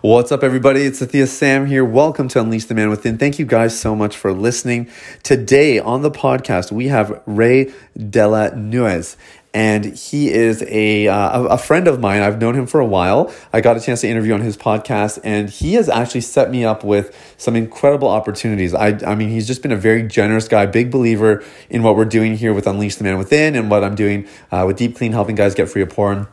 What's up, everybody? It's Sathya Sam here. Welcome to Unleash the Man Within. Thank you guys so much for listening. Today on the podcast, we have Ray Dela Nuez. And he is a, uh, a friend of mine. I've known him for a while. I got a chance to interview on his podcast, and he has actually set me up with some incredible opportunities. I, I mean, he's just been a very generous guy, big believer in what we're doing here with Unleash the Man Within and what I'm doing uh, with Deep Clean, helping guys get free of porn.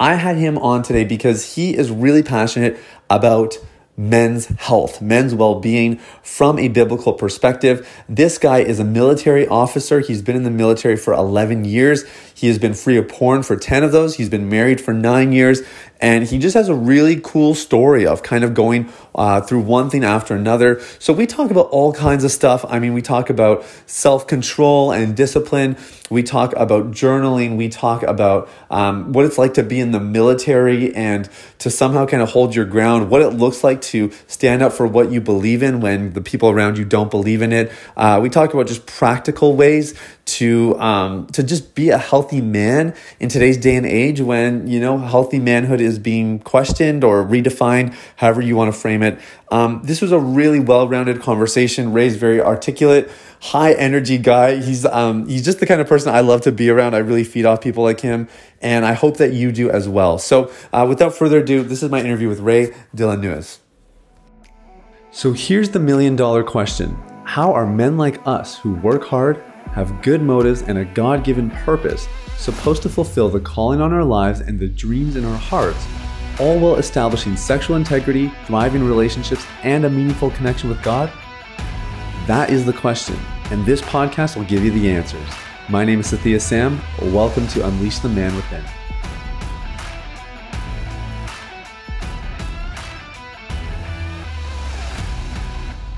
I had him on today because he is really passionate about men's health, men's well being from a biblical perspective. This guy is a military officer. He's been in the military for 11 years. He has been free of porn for 10 of those. He's been married for nine years. And he just has a really cool story of kind of going uh, through one thing after another. So we talk about all kinds of stuff. I mean, we talk about self control and discipline. We talk about journaling. We talk about um, what it's like to be in the military and to somehow kind of hold your ground, what it looks like to stand up for what you believe in when the people around you don't believe in it. Uh, we talk about just practical ways to um, to just be a healthy man in today's day and age when you know healthy manhood is being questioned or redefined, however you want to frame it. Um, this was a really well-rounded conversation. Ray's very articulate, high energy guy. He's um, he's just the kind of person I love to be around. I really feed off people like him, and I hope that you do as well. So, uh, without further ado, this is my interview with Ray Dylan So here's the million dollar question. How are men like us who work hard have good motives, and a God given purpose, supposed to fulfill the calling on our lives and the dreams in our hearts, all while establishing sexual integrity, thriving relationships, and a meaningful connection with God? That is the question, and this podcast will give you the answers. My name is Sathya Sam. Welcome to Unleash the Man Within.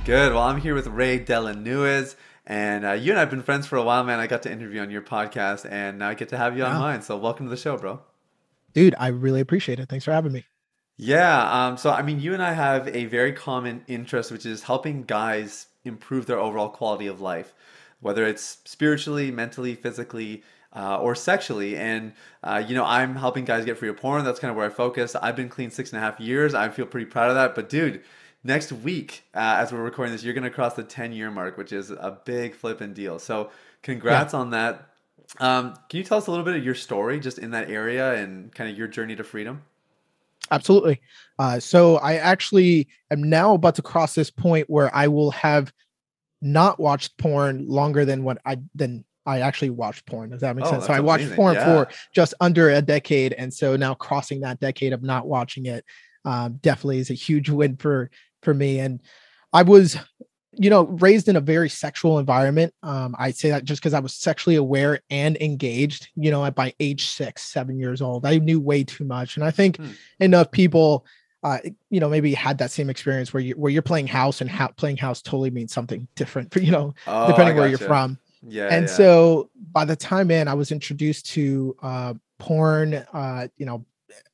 Good. Well, I'm here with Ray Delanuez. And uh, you and I have been friends for a while, man. I got to interview on your podcast, and now I get to have you on mine. So welcome to the show, bro. Dude, I really appreciate it. Thanks for having me. Yeah. Um, so I mean, you and I have a very common interest, which is helping guys improve their overall quality of life, whether it's spiritually, mentally, physically. Uh, or sexually. And, uh, you know, I'm helping guys get free of porn. That's kind of where I focus. I've been clean six and a half years. I feel pretty proud of that. But, dude, next week, uh, as we're recording this, you're going to cross the 10 year mark, which is a big flipping deal. So, congrats yeah. on that. Um, can you tell us a little bit of your story just in that area and kind of your journey to freedom? Absolutely. Uh, so, I actually am now about to cross this point where I will have not watched porn longer than what I than I actually watched porn. Does that make oh, sense? So I watched amazing. porn yeah. for just under a decade, and so now crossing that decade of not watching it um, definitely is a huge win for for me. And I was, you know, raised in a very sexual environment. Um, I say that just because I was sexually aware and engaged, you know, at by age six, seven years old. I knew way too much. And I think hmm. enough people uh, you know, maybe had that same experience where you where you're playing house and playing house totally means something different, you know, oh, depending where you're from. Yeah. And yeah. so by the time in, I was introduced to uh, porn, uh, you know,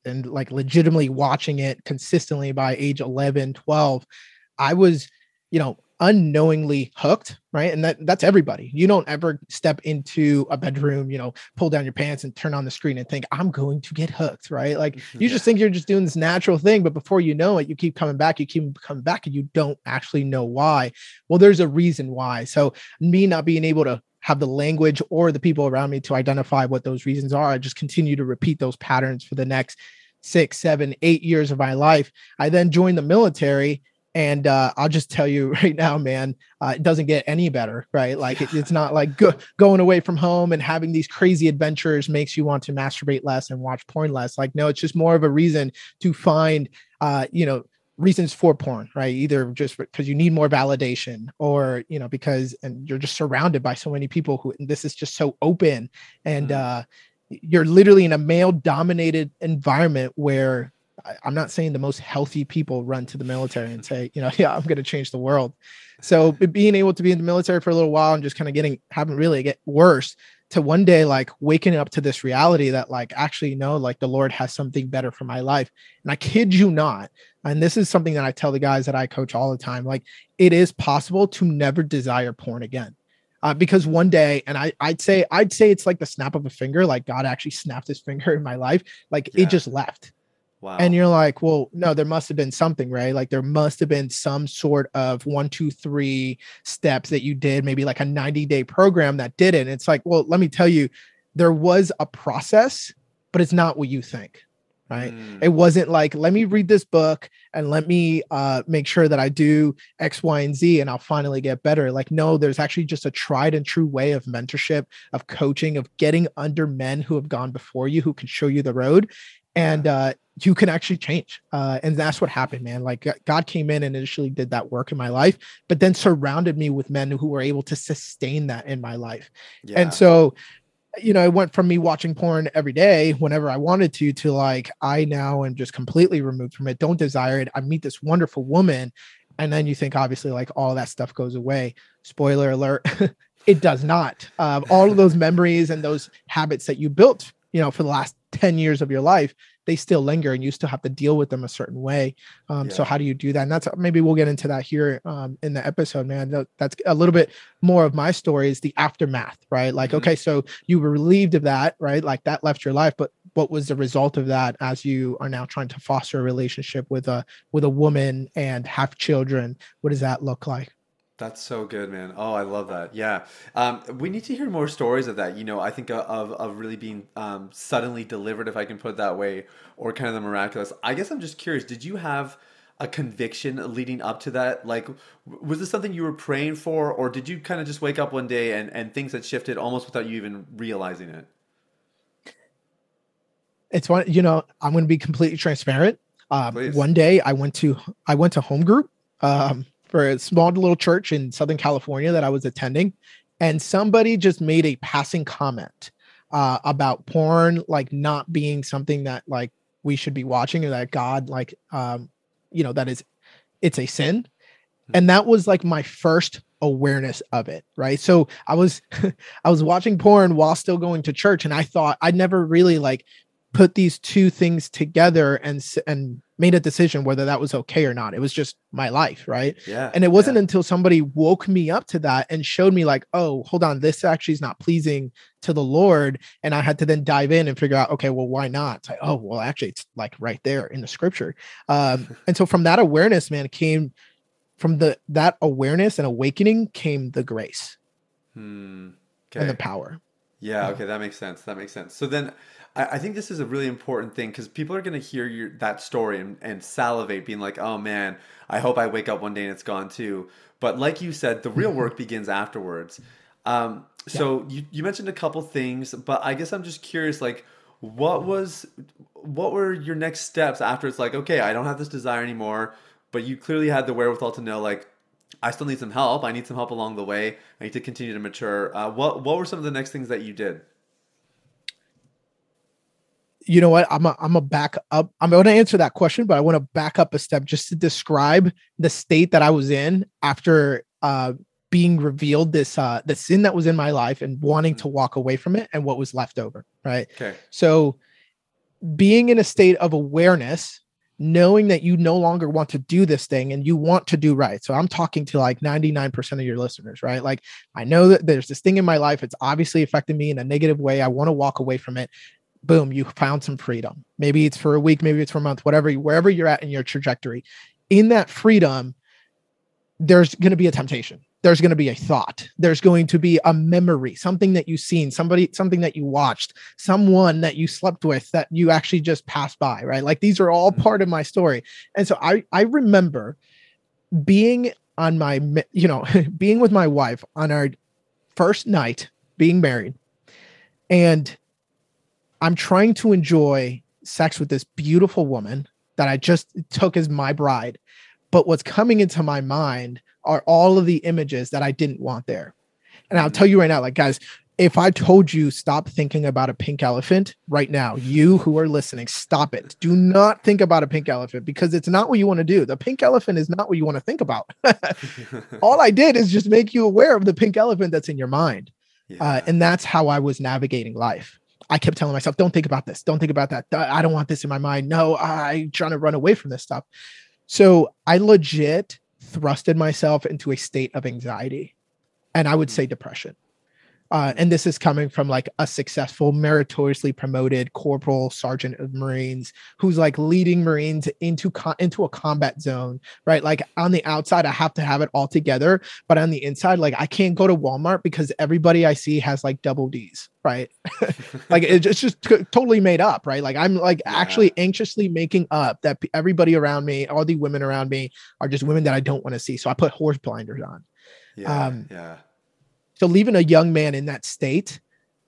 and like legitimately watching it consistently by age 11 12 i was you know unknowingly hooked right? And that that's everybody. You don't ever step into a bedroom you know pull down your pants and turn on the screen and think i'm going to get hooked right? Like mm-hmm. you yeah. just think you're just doing this natural thing but before you know it you keep coming back you keep coming back and you don't actually know why. Well there's a reason why. So me not being able to have the language or the people around me to identify what those reasons are. I just continue to repeat those patterns for the next six, seven, eight years of my life. I then joined the military. And uh, I'll just tell you right now, man, uh, it doesn't get any better, right? Like it, it's not like go, going away from home and having these crazy adventures makes you want to masturbate less and watch porn less. Like, no, it's just more of a reason to find, uh, you know, reasons for porn, right? Either just because you need more validation or, you know, because and you're just surrounded by so many people who this is just so open and mm-hmm. uh you're literally in a male dominated environment where I'm not saying the most healthy people run to the military and say, you know, yeah, I'm going to change the world. So being able to be in the military for a little while and just kind of getting having really get worse to one day like waking up to this reality that like actually no like the lord has something better for my life and i kid you not and this is something that i tell the guys that i coach all the time like it is possible to never desire porn again uh, because one day and I, i'd say i'd say it's like the snap of a finger like god actually snapped his finger in my life like yeah. it just left Wow. And you're like, well, no, there must have been something, right? Like there must have been some sort of one, two, three steps that you did, maybe like a 90 day program that did it. And it's like, well, let me tell you, there was a process, but it's not what you think right? Mm. it wasn't like let me read this book and let me uh, make sure that i do x y and z and i'll finally get better. Like no there's actually just a tried and true way of mentorship of coaching of getting under men who have gone before you who can show you the road and uh, you can actually change uh, and that's what happened man. Like god came in and initially did that work in my life but then surrounded me with men who were able to sustain that in my life. Yeah. and so, you know, it went from me watching porn every day whenever I wanted to to like I now am just completely removed from it. Don't desire it. I meet this wonderful woman, and then you think obviously like all that stuff goes away. Spoiler alert: it does not. Um, all of those memories and those habits that you built, you know, for the last ten years of your life, they still linger, and you still have to deal with them a certain way. Um, So how do you do that? And that's maybe we'll get into that here um, in the episode, man. That's a little bit more of my story is the aftermath, right? Like, Mhm. okay, so you were relieved of that, right? Like that left your life, but what was the result of that as you are now trying to foster a relationship with a with a woman and have children? What does that look like? That's so good, man. Oh, I love that. Yeah. Um, we need to hear more stories of that. You know, I think of, of, of really being um, suddenly delivered, if I can put it that way, or kind of the miraculous. I guess I'm just curious, did you have a conviction leading up to that? Like, was this something you were praying for, or did you kind of just wake up one day and, and things had shifted almost without you even realizing it? It's one, you know, I'm going to be completely transparent. Um, one day I went to I went to home group um, for a small little church in Southern California that I was attending, and somebody just made a passing comment uh, about porn like not being something that like we should be watching or that God like um, you know that is it's a sin, and that was like my first awareness of it right? So i was i was watching porn while still going to church and i thought I'd never really like put these two things together and and made a decision whether that was okay or not. It was just my life, right? Yeah. And it wasn't yeah. until somebody woke me up to that and showed me like, oh, hold on, this actually is not pleasing to the Lord. And I had to then dive in and figure out, okay, well, why not? It's like, oh, well, actually, it's like right there in the scripture. Um, and so from that awareness, man, came from the that awareness and awakening came the grace Hmm. and the Okay. power. Yeah, okay, that makes sense. That makes sense. So then I, I think this is a really important thing because people are going to hear your that story and, and salivate, being like, oh man, I hope I wake up one day and it's gone too. But like you said, the real work begins afterwards. Um, so you, you mentioned a couple things, but I guess I'm just curious, like, what was what were your next steps after it's like, okay, I don't have this desire anymore, but you clearly had the wherewithal to know, like, I still need some help. I need some help along the way. I need to continue to mature. Uh, what what were some of the next things that you did? You know what? I'm a, I'm a back up. I'm going to answer that question, but I want to back up a step just to describe the state that I was in after uh, being revealed this uh, the sin that was in my life and wanting to walk away from it and what was left over. Right. Okay. So, being in a state of awareness, knowing that you no longer want to do this thing and you want to do right. So, I'm talking to like 99% of your listeners, right? Like, I know that there's this thing in my life. It's obviously affecting me in a negative way. I want to walk away from it. Boom, you found some freedom. Maybe it's for a week, maybe it's for a month, whatever, wherever you're at in your trajectory. In that freedom, there's going to be a temptation there's going to be a thought there's going to be a memory something that you've seen somebody something that you watched someone that you slept with that you actually just passed by right like these are all mm. part of my story and so i i remember being on my you know being with my wife on our first night being married and i'm trying to enjoy sex with this beautiful woman that i just took as my bride but what's coming into my mind are all of the images that I didn't want there. And I'll tell you right now, like, guys, if I told you stop thinking about a pink elephant right now, you who are listening, stop it. Do not think about a pink elephant because it's not what you want to do. The pink elephant is not what you want to think about. all I did is just make you aware of the pink elephant that's in your mind. Uh, and that's how I was navigating life. I kept telling myself, don't think about this. Don't think about that. I don't want this in my mind. No, I'm trying to run away from this stuff. So I legit thrusted myself into a state of anxiety and I would mm-hmm. say depression. Uh, and this is coming from like a successful meritoriously promoted corporal sergeant of marines who's like leading marines into co- into a combat zone right? Like on the outside i have to have it all together but on the inside like i can't go to walmart because everybody i see has like double d's right? Like it's just t- totally made up right? Like i'm like yeah. actually anxiously making up that p- everybody around me all the women around me are just women that i don't want to see so i put horse blinders on. Yeah um, yeah so leaving a young man in that state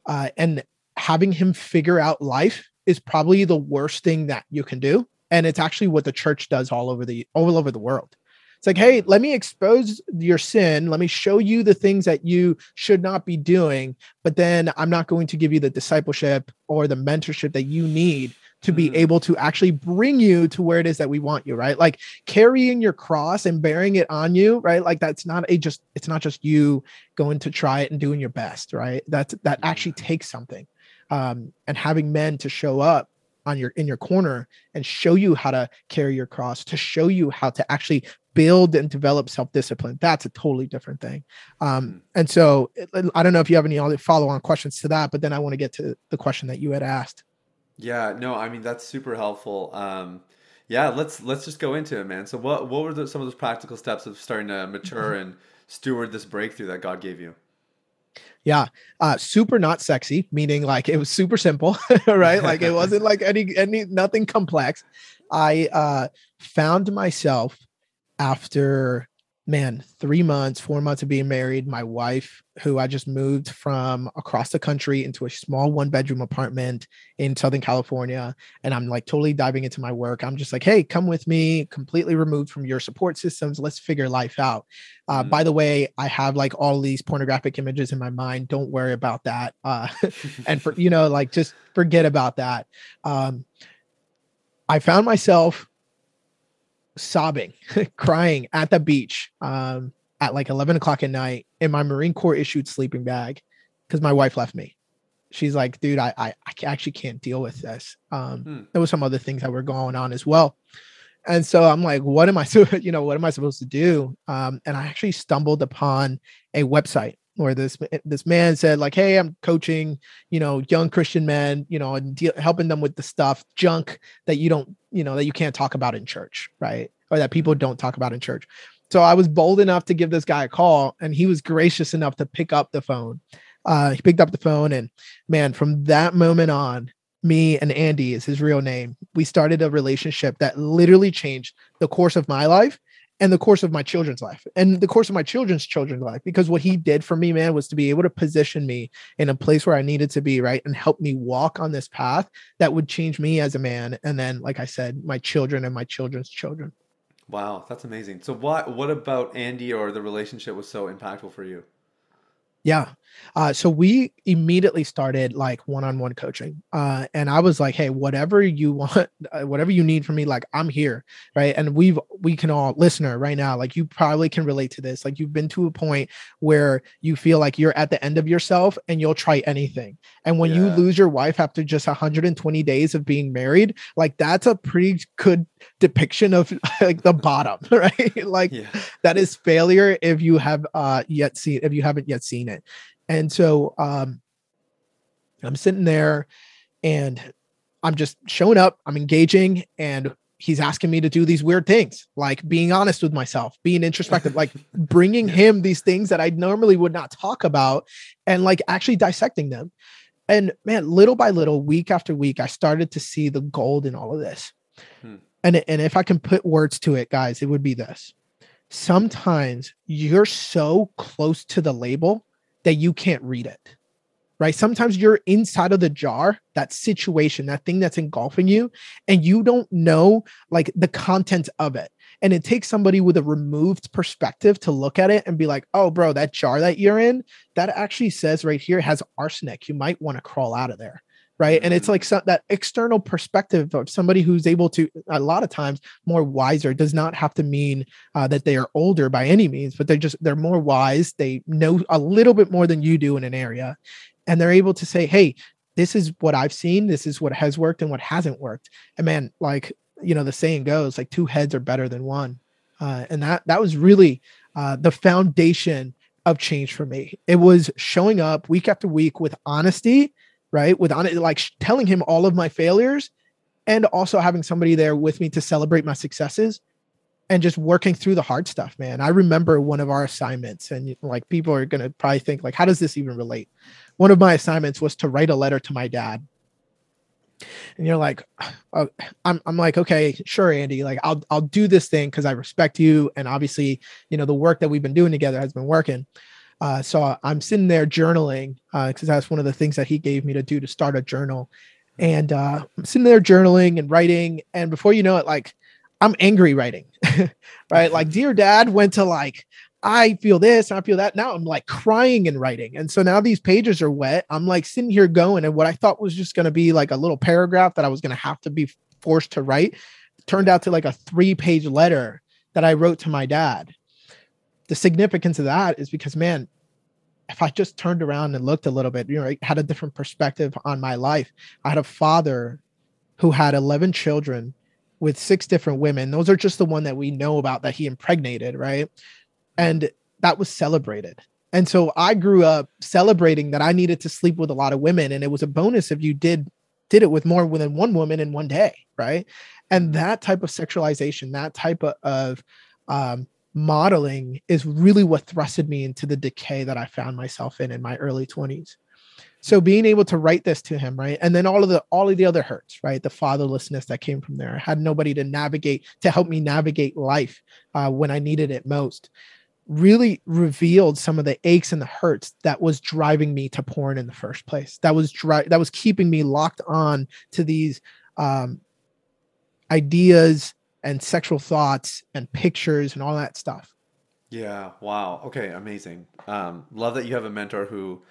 uh, and having him figure out life is probably the worst thing that you can do. And it's actually what the church does all over the all over the world. It's like, hey, let me expose your sin. Let me show you the things that you should not be doing. But then I'm not going to give you the discipleship or the mentorship that you need to be mm. able to actually bring you to where it is that we want you, right? Like carrying your cross and bearing it on you, right? Like that's not a just it's not just you going to try it and doing your best, right? That's that actually takes something. Um, and having men to show up on your in your corner and show you how to carry your cross, to show you how to actually build and develop self-discipline that's a totally different thing um, mm. and so i don't know if you have any other follow-on questions to that but then i want to get to the question that you had asked yeah, no, I mean that's super helpful. Um, yeah, let's let's just go into it, man. So what what were the, some of those practical steps of starting to mature and steward this breakthrough that God gave you? Yeah, uh, super not sexy, meaning like it was super simple, right? like it wasn't like any any nothing complex. I uh, found myself after man, three months, four months of being married, my wife, who I just moved from across the country into a small one bedroom apartment in Southern California. And I'm like totally diving into my work. I'm just like, hey, come with me, completely removed from your support systems. Let's figure life out. Uh, mm-hmm. By the way, I have like all these pornographic images in my mind. Don't worry about that. Uh, and for, you know, like just forget about that. Um, I found myself sobbing, crying at the beach um, at like 11 o'clock at night in my Marine Corps issued sleeping bag because my wife left me. She's like, dude, I, I, I actually can't deal with this. Um, hmm. There was some other things that were going on as well. And so I'm like, what am I, you know, what am I supposed to do? Um, and I actually stumbled upon a website where this this man said like hey i'm coaching you know young christian men you know and helping them with the stuff junk that you don't you know that you can't talk about in church right? Or that people don't talk about in church. So i was bold enough to give this guy a call and he was gracious enough to pick up the phone. Uh, he picked up the phone and man from that moment on me and andy is his real name. We started a relationship that literally changed the course of my life and the course of my children's life and the course of my children's children's life because what he did for me man was to be able to position me in a place where i needed to be right and help me walk on this path that would change me as a man and then like i said my children and my children's children. Wow that's amazing. So what what about andy or the relationship was so impactful for you yeah. Uh, so we immediately started like one-on-one coaching. Uh, and I was like, Hey, whatever you want, uh, whatever you need from me, like I'm here. Right. And we've, we can all listener right now, like you probably can relate to this. Like you've been to a point where you feel like you're at the end of yourself and you'll try anything. And when yeah. you lose your wife after just 120 days of being married, like that's a pretty good depiction of like the bottom, right? like yeah. That is failure if you have uh yet seen if you haven't yet seen it. And so um I'm sitting there and I'm just showing up, I'm engaging and he's asking me to do these weird things like being honest with myself being introspective like bringing him these things that i normally would not talk about and like actually dissecting them and man little by little week after week i started to see the gold in all of this hmm and and if I can put words to it, guys, it would be this. Sometimes you're so close to the label that you can't read it. Right? Sometimes you're inside of the jar, that situation, that thing that's engulfing you, and you don't know like the content of it. And it takes somebody with a removed perspective to look at it and be like, oh, bro, that jar that you're in, that actually says right here has arsenic. You might want to crawl out of there right? And it's like so, that external perspective of somebody who's able to a lot of times more wiser does not have to mean uh, that they are older by any means but they're just they're more wise. They know a little bit more than you do in an area. And they're able to say hey this is what i've seen. This is what has worked and what hasn't worked. And man like you know the saying goes like two heads are better than one. Uh, and that that was really uh, the foundation of change for me. It was showing up week after week with honesty, right? With on like telling him all of my failures and also having somebody there with me to celebrate my successes and just working through the hard stuff, man. I remember one of our assignments and like people are going to probably think like how does this even relate? One of my assignments was to write a letter to my dad and you're like uh, I'm, I'm like okay sure andy like i'll i'll do this thing because i respect you and obviously you know the work that we've been doing together has been working uh, so i'm sitting there journaling because uh, that's one of the things that he gave me to do to start a journal and uh, i'm sitting there journaling and writing and before you know it like i'm angry writing right like dear dad went to like I feel this, and I feel that. Now I'm like crying and writing. And so now these pages are wet. I'm like sitting here going, and what I thought was just going to be like a little paragraph that I was going to have to be forced to write turned out to like a three page letter that I wrote to my dad. The significance of that is because, man, if I just turned around and looked a little bit, you know, I had a different perspective on my life. I had a father who had 11 children with six different women. Those are just the one that we know about that he impregnated, right? and that was celebrated. And so I grew up celebrating that I needed to sleep with a lot of women and it was a bonus if you did did it with more than one woman in one day, right? And that type of sexualization, that type of, of um, modeling is really what thrusted me into the decay that I found myself in in my early 20s. So being able to write this to him, right? And then all of the all of the other hurts, right? The fatherlessness that came from there. I had nobody to navigate to help me navigate life uh, when I needed it most really revealed some of the aches and the hurts that was driving me to porn in the first place. That was dry, that was keeping me locked on to these um, ideas and sexual thoughts and pictures and all that stuff. Yeah. Wow. Okay. Amazing. Um, love that you have a mentor who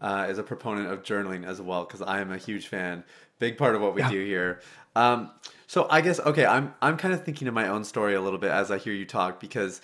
uh, is a proponent of journaling as well, because I am a huge fan. Big part of what we yeah. do here. Um, so I guess okay. I'm I'm kind of thinking of my own story a little bit as I hear you talk because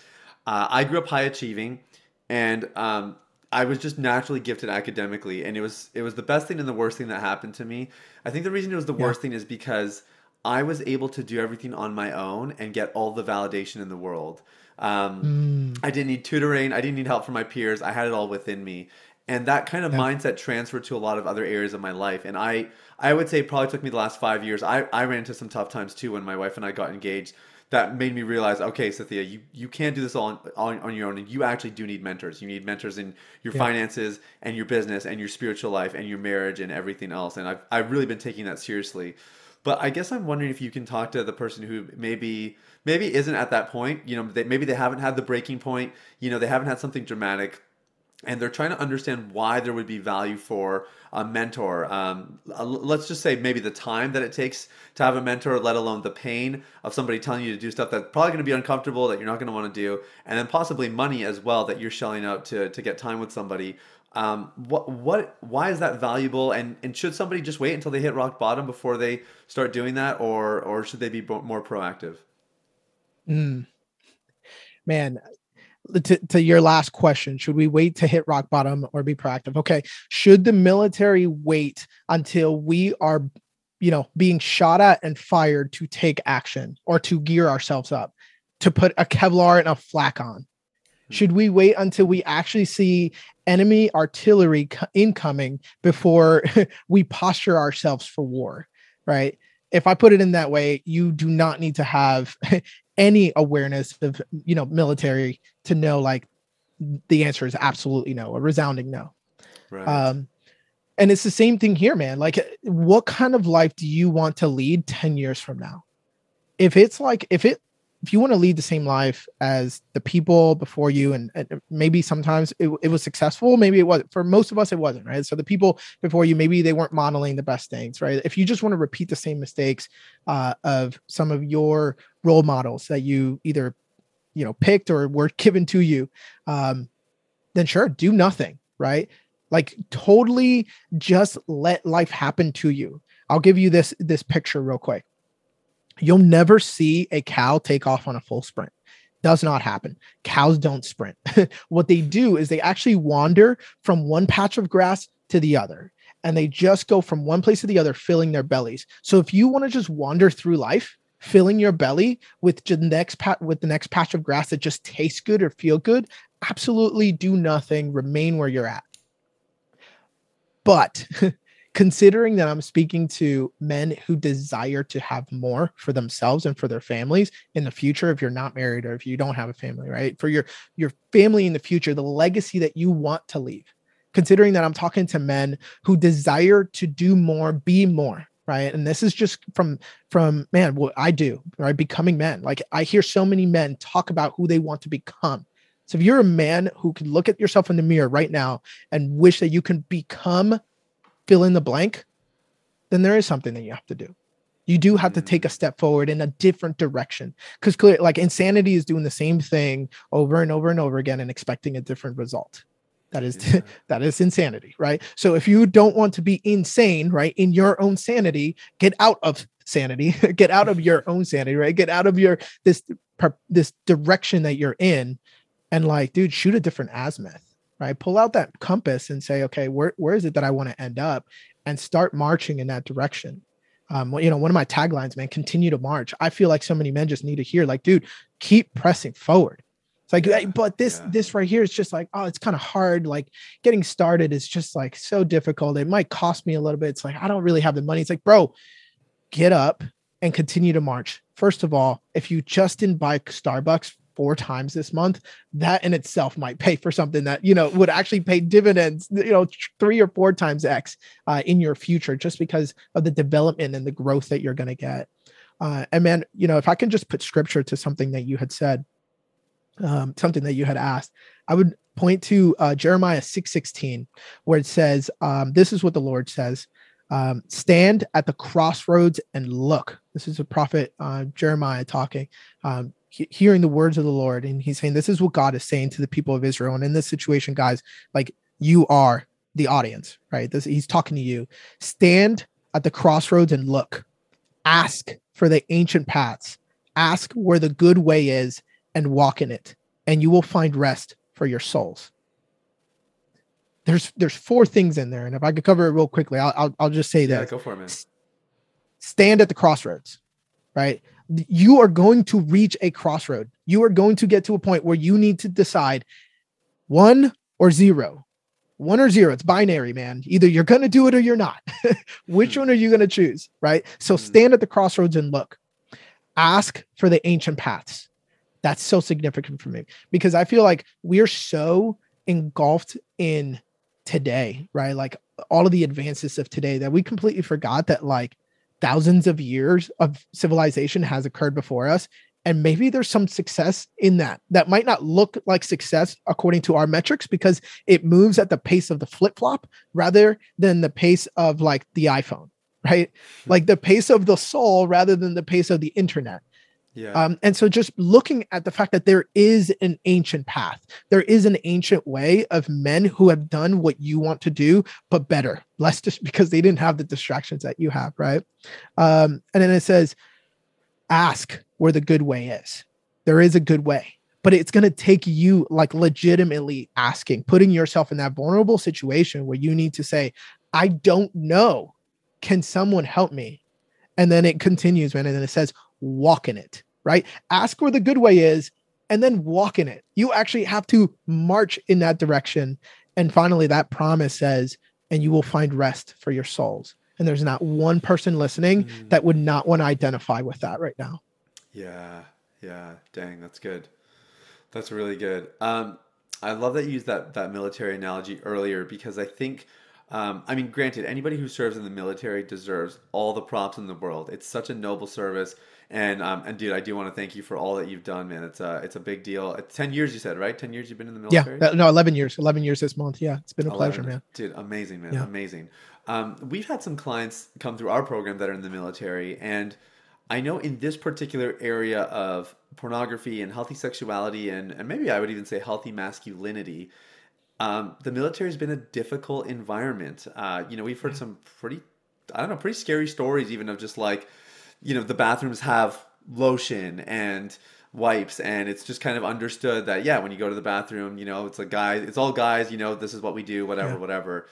uh, I grew up high achieving, and um, I was just naturally gifted academically, and it was it was the best thing and the worst thing that happened to me. I think the reason it was the yeah. worst thing is because I was able to do everything on my own and get all the validation in the world. Um, mm. I didn't need tutoring. I didn't need help from my peers. I had it all within me, and that kind of yeah. mindset transferred to a lot of other areas of my life. And I I would say probably took me the last five years. I I ran into some tough times too when my wife and I got engaged that made me realize, okay, Sathya, you, you can't do this all on, on, on your own, and you actually do need mentors. You need mentors in your yeah. finances and your business and your spiritual life and your marriage and everything else. And I've I've really been taking that seriously. But I guess I'm wondering if you can talk to the person who maybe maybe isn't at that point. You know, they, maybe they haven't had the breaking point. You know, they haven't had something dramatic and they're trying to understand why there would be value for a mentor. Um, let's just say maybe the time that it takes to have a mentor, let alone the pain of somebody telling you to do stuff that's probably going to be uncomfortable that you're not going to want to do, and then possibly money as well that you're shelling out to to get time with somebody. Um, what what why is that valuable? And and should somebody just wait until they hit rock bottom before they start doing that, or or should they be more proactive? Mm. Man, to, to your last question should we wait to hit rock bottom or be proactive okay should the military wait until we are you know being shot at and fired to take action or to gear ourselves up to put a kevlar and a flak on hmm. should we wait until we actually see enemy artillery incoming before we posture ourselves for war right? If i put it in that way you do not need to have any awareness of you know military to know like the answer is absolutely no a resounding no. Right. um and it's the same thing here man. Like what kind of life do you want to lead 10 years from now? If it's like if it if you want to lead the same life as the people before you and, and maybe sometimes it, it, was successful maybe it wasn't. For most of us it wasn't right? So the people before you maybe they weren't modeling the best things right? If you just want to repeat the same mistakes uh, of some of your role models that you either you know picked or were given to you um, then sure do nothing right? Like totally just let life happen to you. I'll give you this this picture real quick You'll never see a cow take off on a full sprint. Does not happen. Cows don't sprint. what they do is they actually wander from one patch of grass to the other and they just go from one place to the other filling their bellies. So if you want to just wander through life, filling your belly with the next pat with the next patch of grass that just tastes good or feel good, absolutely do nothing, remain where you're at. But considering that I'm speaking to men who desire to have more for themselves and for their families in the future, if you're not married or if you don't have a family, right? For your your family in the future, the legacy that you want to leave. Considering that I'm talking to men who desire to do more, be more, right? And this is just from from man, what I do, right? Becoming men. Like I hear so many men talk about who they want to become. So if you're a man who can look at yourself in the mirror right now and wish that you can become fill in the blank, then there is something that you have to do. You do have to mm. take a step forward in a different direction because clearly, like insanity is doing the same thing over and over and over again and expecting a different result. That is yeah. that is insanity, right? So if you don't want to be insane, right, in your own sanity, get out of sanity, get out of your own sanity, right? Get out of your this this direction that you're in, and like, dude, shoot a different azimuth right? Pull out that compass and say, okay, where, where is it that I want to end up? And start marching in that direction. Um, you know, one of my taglines, man, continue to march. I feel like so many men just need to hear, like, dude, keep pressing forward. It's like, yeah, but this, yeah. this right here is just like, oh, it's kind of hard. Like getting started is just like so difficult. It might cost me a little bit. It's like, I don't really have the money. It's like, bro, get up and continue to march. First of all, if you just didn't buy Starbucks four times this month, that in itself might pay for something that you know would actually pay dividends, you know, three or four times X uh, in your future, just because of the development and the growth that you're going to get. Uh, and man, you know, if I can just put scripture to something that you had said, um, something that you had asked, I would point to uh, Jeremiah six sixteen, where it says, um, "This is what the Lord says." Um, stand at the crossroads and look. This is a prophet uh, Jeremiah talking. Um, hearing the words of the Lord. And he's saying, This is what God is saying to the people of Israel. And in this situation, guys, like you are the audience, right? This, he's talking to you. Stand at the crossroads and look. Ask for the ancient paths. Ask where the good way is and walk in it, and you will find rest for your souls. There's there's four things in there, and if I could cover it real quickly, I'll I'll, I'll just say yeah, that. Go for it, man. Stand at the crossroads, right? You are going to reach a crossroad. You are going to get to a point where you need to decide one or zero. One or zero. It's binary, man. Either you're going to do it or you're not. Which hmm. one are you going to choose? Right. So hmm. stand at the crossroads and look. Ask for the ancient paths. That's so significant for me because I feel like we're so engulfed in today, right? Like all of the advances of today that we completely forgot that, like, thousands of years of civilization has occurred before us and maybe there's some success in that that might not look like success according to our metrics because it moves at the pace of the flip-flop rather than the pace of like the iphone right hmm. like the pace of the soul rather than the pace of the internet yeah. Um, and so just looking at the fact that there is an ancient path, there is an ancient way of men who have done what you want to do, but better, less just because they didn't have the distractions that you have, right? Um, and then it says, ask where the good way is. There is a good way, but it's going to take you like legitimately asking, putting yourself in that vulnerable situation where you need to say, I don't know. Can someone help me? And then it continues, man. And then it says, walk in it, right? Ask where the good way is and then walk in it. You actually have to march in that direction. And finally, that promise says, and you will find rest for your souls. And there's not one person listening mm. that would not want to identify with that right now. Yeah. Yeah. Dang, that's good. That's really good. Um, I love that you used that that military analogy earlier because I think um, I mean, granted, anybody who serves in the military deserves all the props in the world. It's such a noble service. And um, and dude, I do want to thank you for all that you've done, man. It's a it's a big deal. It's ten years, you said, right? Ten years you've been in the military. Yeah, no, eleven years. Eleven years this month. Yeah, it's been a 11. pleasure, man. Dude, amazing, man, yeah. amazing. Um, we've had some clients come through our program that are in the military, and I know in this particular area of pornography and healthy sexuality, and and maybe I would even say healthy masculinity. Um, the military has been a difficult environment. Uh, you know, we've heard yeah. some pretty, I don't know, pretty scary stories, even of just like you know the bathrooms have lotion and wipes and it's just kind of understood that yeah when you go to the bathroom you know it's a guy it's all guys you know this is what we do whatever yeah. whatever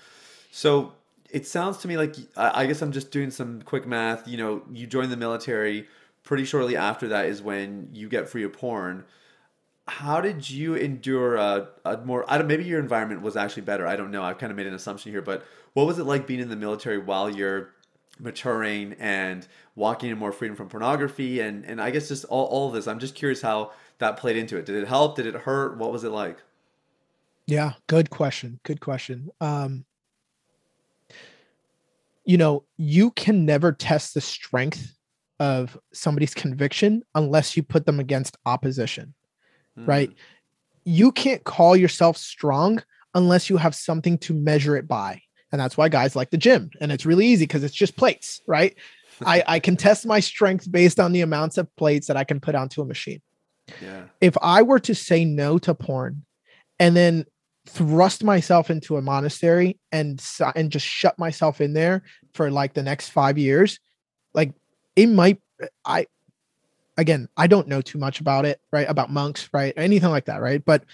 so it sounds to me like i guess i'm just doing some quick math you know you join the military pretty shortly after that is when you get free of porn how did you endure a, a more I don't maybe your environment was actually better. I don't know. I've kind of made an assumption here, but what was it like being in the military while you're maturing and walking in more freedom from pornography and and I guess just all, all of this. I'm just curious how that played into it. Did it help? Did it hurt? What was it like? Yeah, good question. Good question. Um you know, you can never test the strength of somebody's conviction unless you put them against opposition. Mm. Right? You can't call yourself strong unless you have something to measure it by. And that's why guys like the gym. And it's really easy because it's just plates, right? I, I can test my strength based on the amounts of plates that I can put onto a machine. Yeah. If I were to say no to porn and then thrust myself into a monastery and and just shut myself in there for like the next 5 years, like it might I again, I don't know too much about it, right? About monks, right? Anything like that, right? But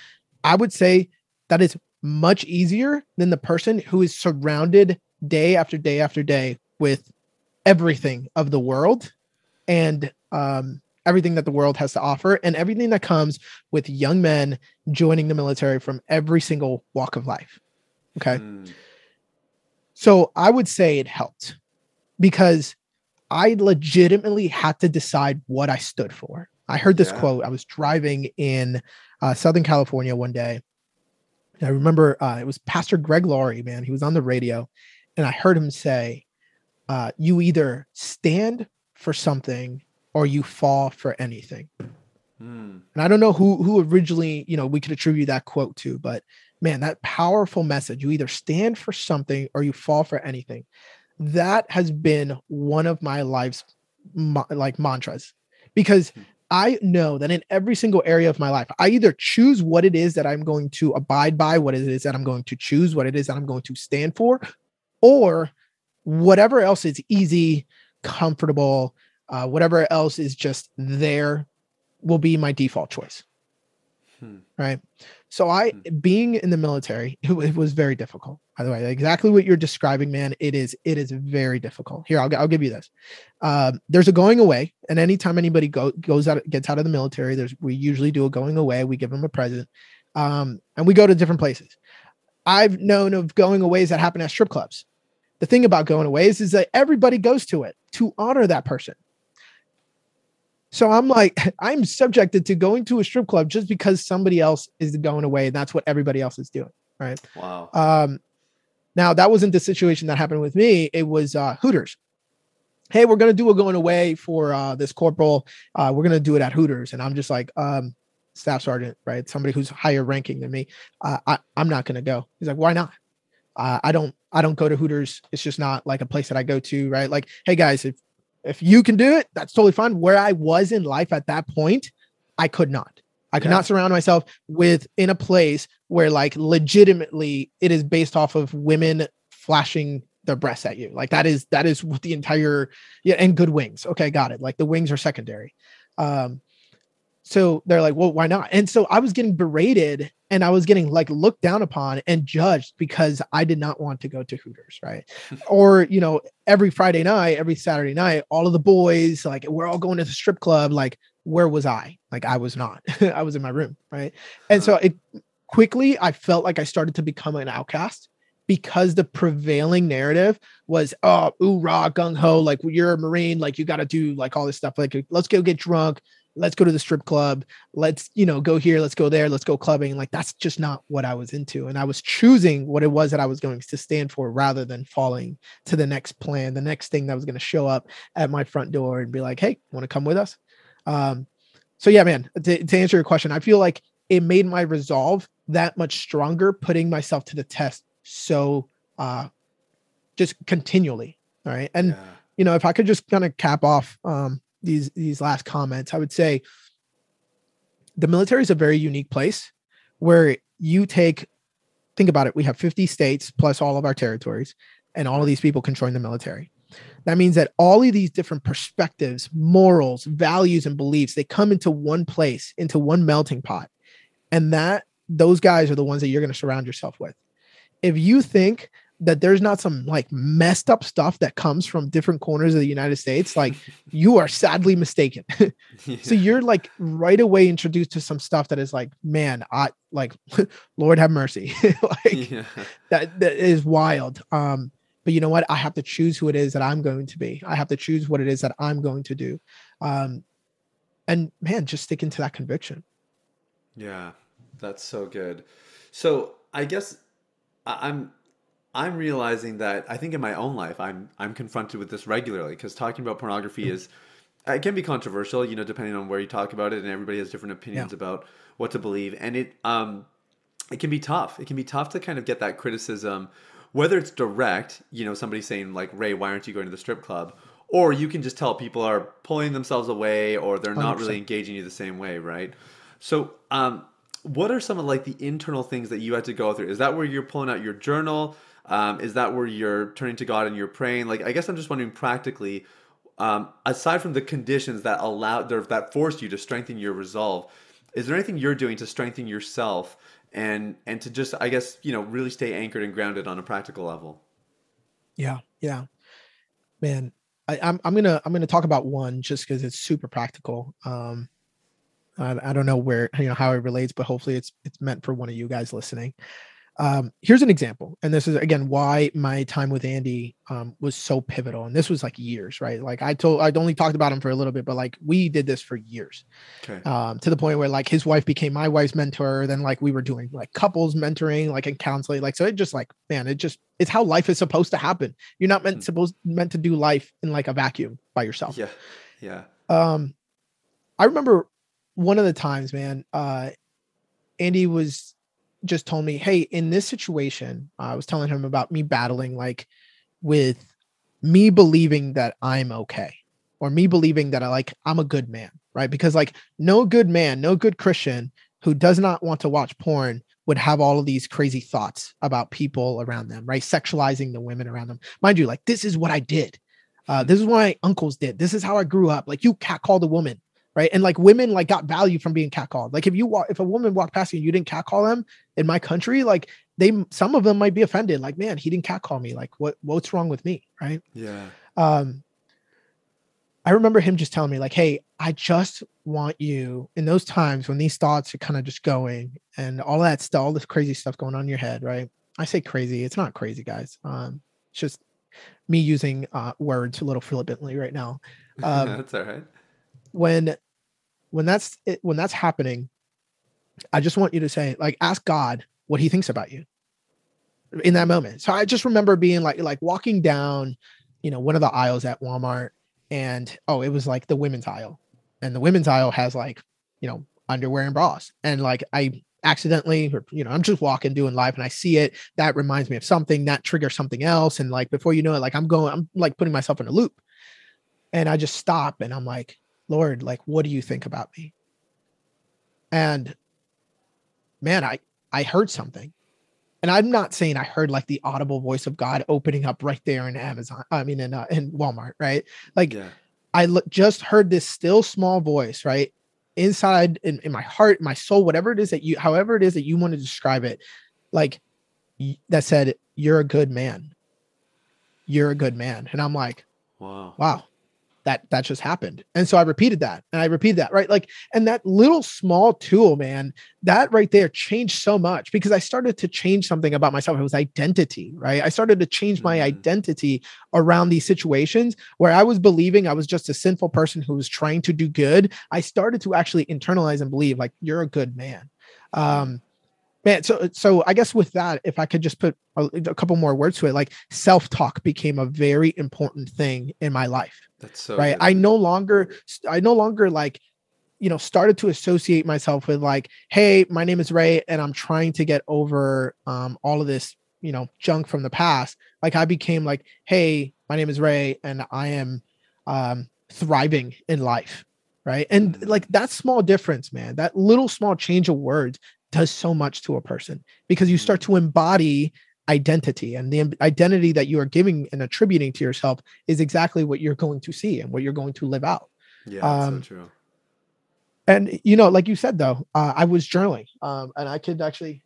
I would say that is much easier than the person who is surrounded day after day after day with everything of the world and um, everything that the world has to offer and everything that comes with young men joining the military from every single walk of life. Okay. Mm. So I would say it helped because I legitimately had to decide what I stood for. I heard this yeah. quote. I was driving in uh, Southern California one day I remember uh, it was Pastor Greg Laurie, man. He was on the radio, and I heard him say, uh, "You either stand for something or you fall for anything." Mm. And I don't know who who originally, you know, we could attribute that quote to, but man, that powerful message. You either stand for something or you fall for anything. That has been one of my life's like mantras because hmm. I know that in every single area of my life, I either choose what it is that I'm going to abide by, what it is that I'm going to choose, what it is that I'm going to stand for, or whatever else is easy, comfortable, uh, whatever else is just there will be my default choice. Hmm. Right. So I hmm. being in the military, it, it, was very difficult. By the way, exactly what you're describing, man. It is it is very difficult. Here, I'll I'll give you this. Um, there's a going away, and anytime anybody go, goes out gets out of the military, there's we usually do a going away. We give them a present, um, and we go to different places. I've known of going aways that happen at strip clubs. The thing about going aways is that everybody goes to it to honor that person. So I'm like, I'm subjected to going to a strip club just because somebody else is going away. And that's what everybody else is doing. Right. Wow. Um, now that wasn't the situation that happened with me. It was uh, Hooters. Hey, we're gonna do a going away for uh, this corporal. Uh, we're gonna do it at Hooters, and I'm just like, um, staff sergeant, right? Somebody who's higher ranking than me. Uh, I, I'm not gonna go. He's like, why not? Uh, I don't I don't go to Hooters. It's just not like a place that I go to, right? Like, hey guys, if if you can do it, that's totally fine. Where I was in life at that point, I could not. I could yeah. not surround myself with in a place where like legitimately it is based off of women flashing their breasts at you. Like that is that is what the entire yeah, and good wings. Okay, got it. Like the wings are secondary. Um so they're like, well, why not? And so I was getting berated and I was getting like looked down upon and judged because I did not want to go to Hooters, right? or, you know, every Friday night, every Saturday night, all of the boys, like, we're all going to the strip club. Like, where was I? Like, I was not. I was in my room, right? And so uh-huh. it quickly, I felt like I started to become an outcast because the prevailing narrative was, oh, ooh, rah, gung ho, like you're a Marine, like you got to do like all this stuff. Like, let's go get drunk let's go to the strip club. Let's you know go here let's go there let's go clubbing. Like that's just not what i was into and i was choosing what it was that i was going to stand for rather than falling to the next plan the next thing that was going to show up at my front door and be like hey want to come with us? Um so yeah man to, to answer your question i feel like it made my resolve that much stronger putting myself to the test so uh just continually all right? And yeah. you know if i could just kind of cap off um these these last comments, I would say the military is a very unique place where you take think about it we have 50 states plus all of our territories and all of these people join the military. That means that all of these different perspectives morals values and beliefs they come into one place into one melting pot. And that those guys are the ones that you're going to surround yourself with. If you think that there's not some like messed up stuff that comes from different corners of the United States, like you are sadly mistaken. yeah. So you're like right away introduced to some stuff that is like, man, I like Lord have mercy. like yeah. that that is wild. Um, but you know what? I have to choose who it is that I'm going to be. I have to choose what it is that I'm going to do. Um, and man, just sticking to that conviction. Yeah, that's so good. So I guess I'm I'm realizing that I think in my own life I'm I'm confronted with this regularly because talking about pornography mm-hmm. is it can be controversial, you know, depending on where you talk about it, and everybody has different opinions yeah. about what to believe, and it um it can be tough. It can be tough to kind of get that criticism, whether it's direct, you know, somebody saying like Ray, why aren't you going to the strip club, or you can just tell people are pulling themselves away or they're not 100%. really engaging you the same way, right? So um what are some of like the internal things that you had to go through? Is that where you're pulling out your journal? Um, is that where you're turning to God and you're praying? Like, I guess I'm just wondering practically, um, aside from the conditions that allowed that forced you to strengthen your resolve, is there anything you're doing to strengthen yourself and and to just, I guess, you know, really stay anchored and grounded on a practical level? Yeah, yeah, man. I, am I'm, I'm gonna I'm gonna talk about one just because it's super practical. Um, I, I don't know where you know how it relates, but hopefully it's it's meant for one of you guys listening. Um, here's an example, and this is again why my time with Andy um, was so pivotal. And this was like years, right? Like I told, I'd only talked about him for a little bit, but like we did this for years, okay. um, to the point where like his wife became my wife's mentor. Then like we were doing like couples mentoring, like and counseling, like so. It just like man, it just it's how life is supposed to happen. You're not meant mm-hmm. supposed meant to do life in like a vacuum by yourself. Yeah, yeah. Um, I remember one of the times, man. Uh, Andy was just told me, hey, in this situation, I was telling him about me battling like with me believing that I'm okay or me believing that I like I'm a good man, right? Because like no good man, no good Christian who does not want to watch porn would have all of these crazy thoughts about people around them, right? Sexualizing the women around them. Mind you, like this is what I did. Uh, this is what my uncles did. This is how I grew up. Like you catcalled a woman right? And like women like got value from being catcalled. Like if you walk, if a woman walked past you and you didn't catcall them in my country, like they some of them might be offended. Like, man, he didn't catcall me. Like, what what's wrong with me, right? Yeah. Um, I remember him just telling me like, hey, I just want you in those times when these thoughts are kind of just going and all that stuff, all this crazy stuff going on in your head, right? I say crazy, it's not crazy, guys. Um, it's just me using uh, words a little flippantly right now. Um, that's all right. When when that's it, when that's happening, I just want you to say, like, ask God what He thinks about you in that moment. So I just remember being like, like walking down, you know, one of the aisles at Walmart, and oh, it was like the women's aisle, and the women's aisle has like, you know, underwear and bras, and like I accidentally or you know i'm just walking doing life and i see it. That reminds me of something. That triggers something else. And like before you know it like i'm going i'm like putting myself in a loop. And i just stop and i'm like Lord, like, what do you think about me? And man, I I heard something. And I'm not saying I heard like the audible voice of God opening up right there in Amazon. I mean, in uh, in Walmart, right? Like, yeah. I l- just heard this still small voice, right, inside in, in my heart, my soul, whatever it is that you, however it is that you want to describe it, like that said, "You're a good man. You're a good man." And I'm like, "Wow, wow, that that just happened. And so i repeated that and i repeated that right? Like and that little small tool man that right there changed so much because i started to change something about myself. It was identity right? I started to change my mm-hmm. identity around these situations where i was believing i was just a sinful person who was trying to do good. I started to actually internalize and believe like you're a good man. Um man so so i guess with that if i could just put a, a couple more words to it like self-talk became a very important thing in my life that's so right. Good. I no longer, I no longer like, you know, started to associate myself with like, hey, my name is Ray, and I'm trying to get over um, all of this, you know, junk from the past. Like I became like, hey, my name is Ray, and I am um, thriving in life, right? And mm-hmm. like that small difference, man, that little small change of words does so much to a person because you start mm-hmm. to embody identity and the identity that you are giving and attributing to yourself is exactly what you're going to see and what you're going to live out yeah um, so true and you know like you said though uh, i was journaling um, and i could actually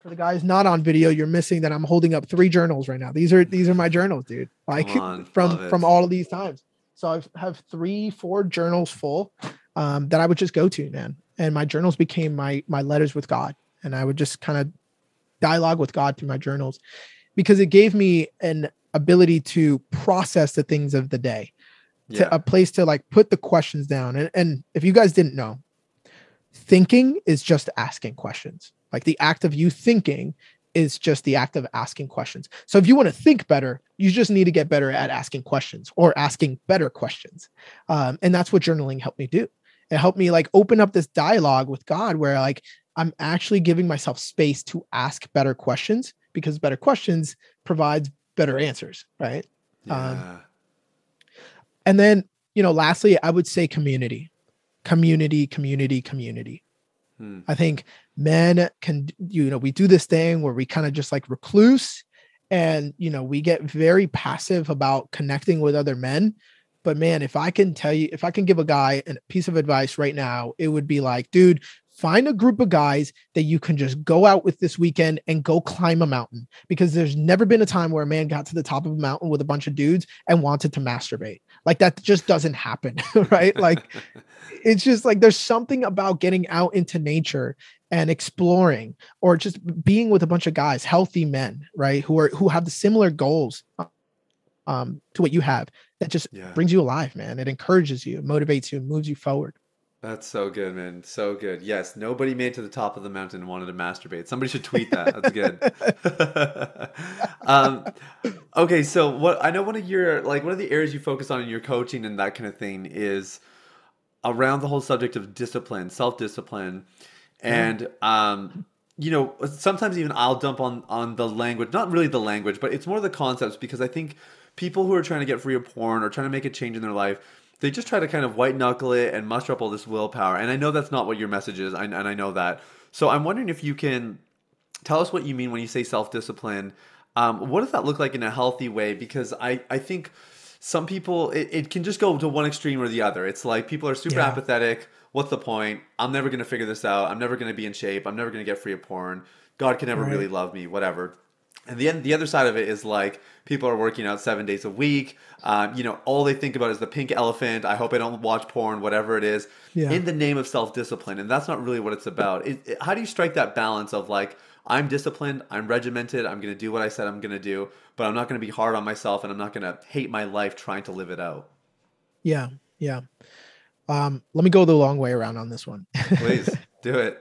for the guys not on video, you're missing that I'm holding up three journals right now. These are these are my journals, dude. Like on, from from all of these times. So I have three, four journals full um, that I would just go to, man. And my journals became my my letters with God, and I would just kind of dialogue with God through my journals because it gave me an ability to process the things of the day, yeah. to a place to like put the questions down. And, and if you guys didn't know, thinking is just asking questions. Like the act of you thinking is just the act of asking questions. So if you want to think better, you just need to get better at asking questions or asking better questions. Um, and that's what journaling helped me do. It helped me like open up this dialogue with God where like I'm actually giving myself space to ask better questions because better questions provides better answers, right? Yeah. Um, and then, you know, lastly, I would say community, community, community, community. Hmm. I think men can, you know, we do this thing where we kind of just like recluse and, you know, we get very passive about connecting with other men. But man, if I can tell you, if I can give a guy a piece of advice right now, it would be like, dude, find a group of guys that you can just go out with this weekend and go climb a mountain. Because there's never been a time where a man got to the top of a mountain with a bunch of dudes and wanted to masturbate. Like that just doesn't happen right? Like it's just like there's something about getting out into nature and exploring or just being with a bunch of guys healthy men right who are who have the similar goals um to what you have that just yeah. brings you alive man it encourages you motivates you moves you forward that's so good, man. So good. Yes, nobody made to the top of the mountain and wanted to masturbate. Somebody should tweet that. That's good. um, okay, so what I know one of your like one of the areas you focus on in your coaching and that kind of thing is around the whole subject of discipline, self discipline, and um, you know sometimes even I'll dump on on the language, not really the language, but it's more the concepts because I think people who are trying to get free of porn or trying to make a change in their life they just try to kind of white knuckle it and muster up all this willpower. And I know that's not what your message is, and I know that. So I'm wondering if you can tell us what you mean when you say self discipline. Um, what does that look like in a healthy way? Because I, I think some people, it, it can just go to one extreme or the other. It's like people are super yeah. apathetic. What's the point? I'm never going to figure this out. I'm never going to be in shape. I'm never going to get free of porn. God can never right. really love me, whatever. And the the other side of it is like people are working out seven days a week. Um, you know, all they think about is the pink elephant. I hope I don't watch porn, whatever it is, yeah. in the name of self discipline. And that's not really what it's about. It, it, how do you strike that balance of like, I'm disciplined, I'm regimented, I'm going to do what I said I'm going to do, but I'm not going to be hard on myself and I'm not going to hate my life trying to live it out? Yeah, yeah. Um, let me go the long way around on this one. Please do it.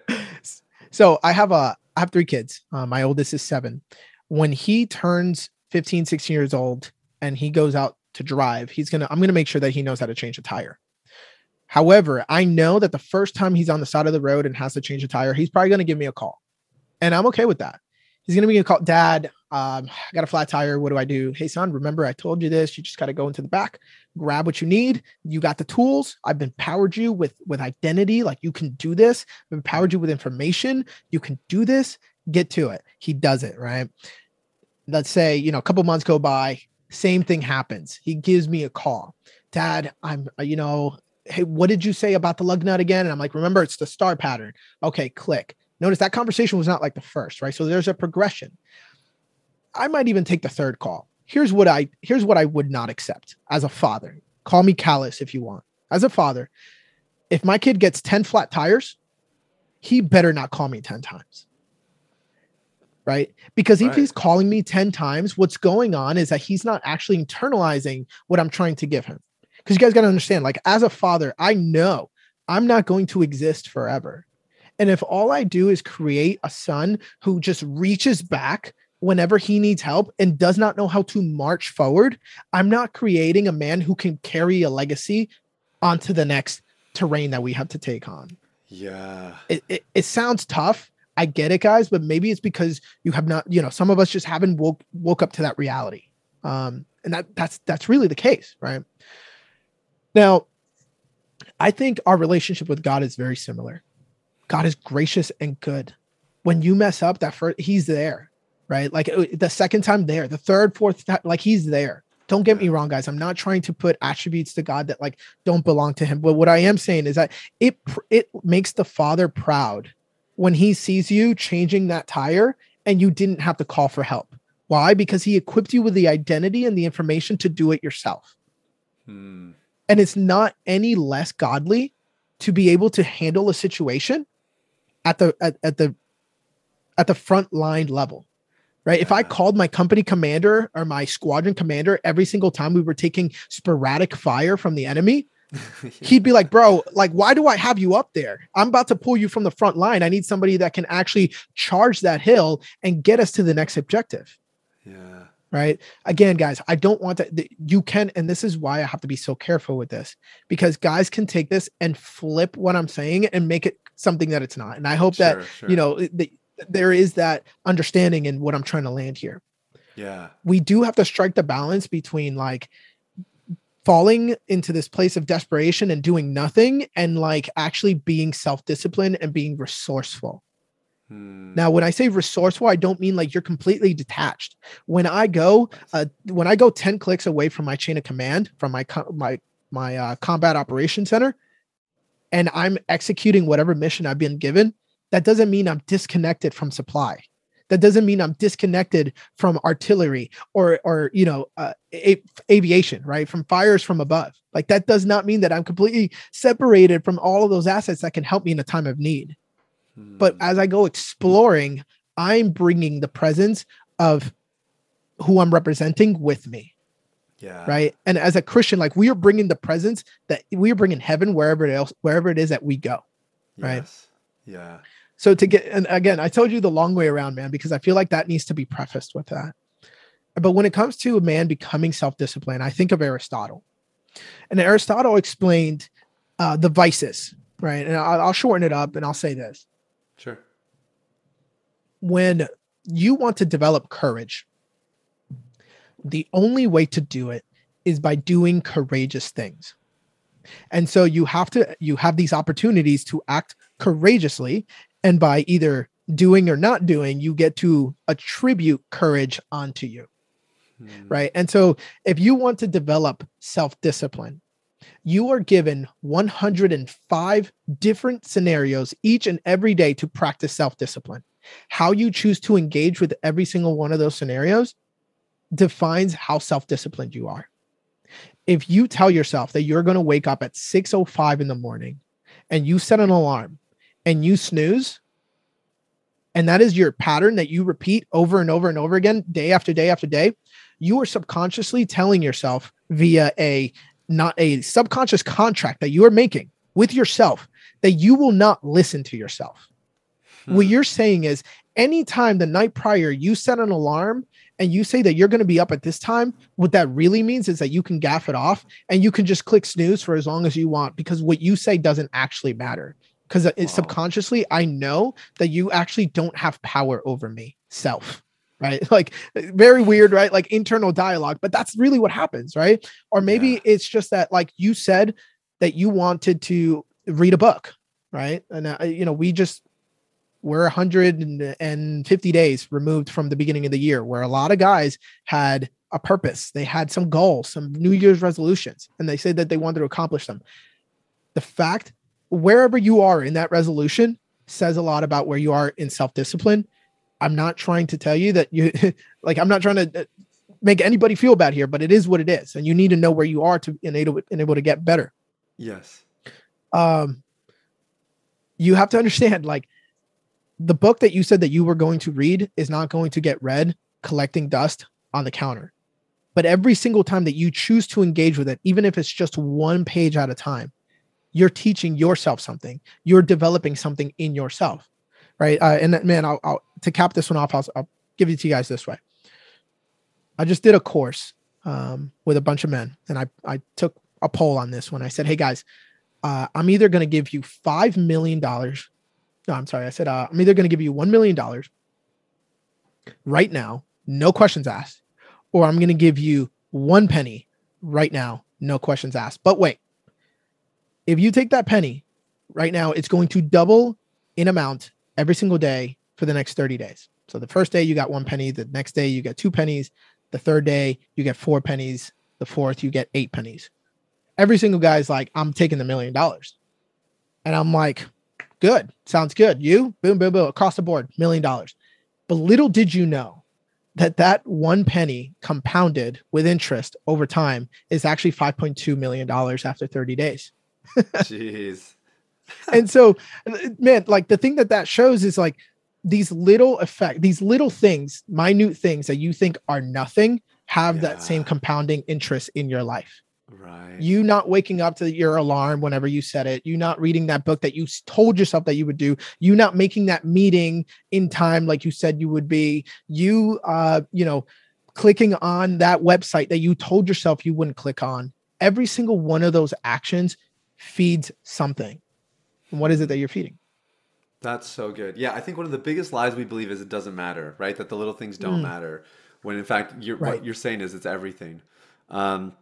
So I have a I have three kids. Uh, my oldest is seven when he turns 15, 16 years old and he goes out to drive, he's going to, I'm going to make sure that he knows how to change a tire. However, I know that the first time he's on the side of the road and has to change a tire, he's probably going to give me a call. And I'm okay with that. He's going to be going to call, Dad, um, I got a flat tire. What do I do? Hey, son, remember I told you this. You just got to go into the back, grab what you need. You got the tools. I've empowered you with with identity. Like you can do this. I've empowered you with information. You can do this get to it. He does it, right? Let's say, you know, a couple months go by, same thing happens. He gives me a call. Dad, I'm, uh, you know, hey, what did you say about the lug nut again? And I'm like, remember, it's the star pattern. Okay, click. Notice that conversation was not like the first, right? So there's a progression. I might even take the third call. Here's what I here's what I would not accept as a father. Call me callous if you want. As a father, if my kid gets 10 flat tires, he better not call me 10 times right? Because if right. he's calling me 10 times, what's going on is that he's not actually internalizing what I'm trying to give him. Because you guys got to understand, like, as a father, I know I'm not going to exist forever. And if all I do is create a son who just reaches back whenever he needs help and does not know how to march forward, I'm not creating a man who can carry a legacy onto the next terrain that we have to take on. Yeah. It, it, it sounds tough, I get it, guys, but maybe it's because you have not, you know, some of us just haven't woke woke up to that reality. Um, and that that's that's really the case, right? Now, I think our relationship with God is very similar. God is gracious and good. When you mess up, that first He's there, right? Like uh, the second time there, the third, fourth time, like He's there. Don't get me wrong, guys. I'm not trying to put attributes to God that like don't belong to Him. But what I am saying is that it it makes the Father proud when he sees you changing that tire and you didn't have to call for help. Why? Because he equipped you with the identity and the information to do it yourself. Hmm. And it's not any less godly to be able to handle a situation at the at, at the at the front line level right? Yeah. If I called my company commander or my squadron commander every single time we were taking sporadic fire from the enemy, he'd be like, bro, like, why do I have you up there? I'm about to pull you from the front line. I need somebody that can actually charge that hill and get us to the next objective. Yeah. Right. Again, guys, I don't want to, you can, and this is why I have to be so careful with this because guys can take this and flip what I'm saying and make it something that it's not. And I hope sure, that, sure. you know, the, there is that understanding in what I'm trying to land here. Yeah. We do have to strike the balance between like falling into this place of desperation and doing nothing and like actually being self-disciplined and being resourceful. Hmm. Now, when I say resourceful, I don't mean like you're completely detached. When I go, uh, when I go ten clicks away from my chain of command, from my my my uh, combat operation center, and I'm executing whatever mission I've been given, that doesn't mean I'm disconnected from supply. That doesn't mean I'm disconnected from artillery or, or you know, uh, a- aviation, right? From fires from above. Like that does not mean that I'm completely separated from all of those assets that can help me in a time of need. Hmm. But as I go exploring, I'm bringing the presence of who I'm representing with me. Yeah. Right. And as a Christian, like we are bringing the presence that we are bringing heaven wherever it else, wherever it is that we go. Right. Yes. Yeah. So to get and again, I told you the long way around, man, because I feel like that needs to be prefaced with that. But when it comes to a man becoming self-disciplined, I think of Aristotle. And Aristotle explained uh, the vices, right? And I'll, I'll shorten it up and I'll say this. Sure. When you want to develop courage, the only way to do it is by doing courageous things. And so you have to you have these opportunities to act courageously and by either doing or not doing, you get to attribute courage onto you. Hmm. Right. And so if you want to develop self discipline, you are given 105 different scenarios each and every day to practice self discipline. How you choose to engage with every single one of those scenarios defines how self disciplined you are. If you tell yourself that you're going to wake up at 6:05 in the morning and you set an alarm and you snooze, and that is your pattern that you repeat over and over and over again, day after day after day, you are subconsciously telling yourself via a not a subconscious contract that you are making with yourself that you will not listen to yourself. Hmm. What you're saying is anytime the night prior you set an alarm and you say that you're going to be up at this time, what that really means is that you can gaff it off and you can just click snooze for as long as you want because what you say doesn't actually matter because wow. subconsciously I know that you actually don't have power over me, self. Right. Like very weird, right? Like internal dialogue, but that's really what happens, right? Or maybe yeah. it's just that, like you said, that you wanted to read a book, right? And, uh, you know, we just, we're 150 days removed from the beginning of the year where a lot of guys had a purpose. They had some goals, some New Year's resolutions, and they said that they wanted to accomplish them. The fact wherever you are in that resolution says a lot about where you are in self discipline. I'm not trying to tell you that you like, I'm not trying to uh, make anybody feel bad here, but it is what it is. And you need to know where you are to enable, enable to get better. Yes. Um, you have to understand like the book that you said that you were going to read is not going to get read collecting dust on the counter. But every single time that you choose to engage with it, even if it's just one page at a time, you're teaching yourself something. You're developing something in yourself right? Uh, and man I'll, I'll, to cap this one off I'll, I'll, give it to you guys this way. I just did a course um, with a bunch of men and i i took a poll on this one. I said hey guys uh, i'm either going to give you five million dollars no i'm sorry i said uh, i'm either going to give you one million dollars right now no questions asked or i'm going to give you one penny right now no questions asked. But wait if you take that penny right now, it's going to double in amount every single day for the next 30 days. So the first day you got one penny, the next day you get two pennies, the third day you get four pennies, the fourth you get eight pennies. Every single guy's like, I'm taking the million dollars. And I'm like, Good. Sounds good. You, boom, boom, boom, across the board, million dollars. But little did you know that that one penny compounded with interest over time is actually 5.2 million dollars after 30 days. Jeez. and so, man, like the thing that that shows is like these little effect, these little things, minute things that you think are nothing, have yeah. that same compounding interest in your life. Right. You not waking up to your alarm whenever you set it. You not reading that book that you told yourself that you would do. You not making that meeting in time like you said you would be. You uh, you know, clicking on that website that you told yourself you wouldn't click on. Every single one of those actions feeds something. And what is it that you're feeding? That's so good. Yeah, I think one of the biggest lies we believe is it doesn't matter, right? That the little things don't mm. matter. When in fact, you're, right. what you're saying is it's everything. Um,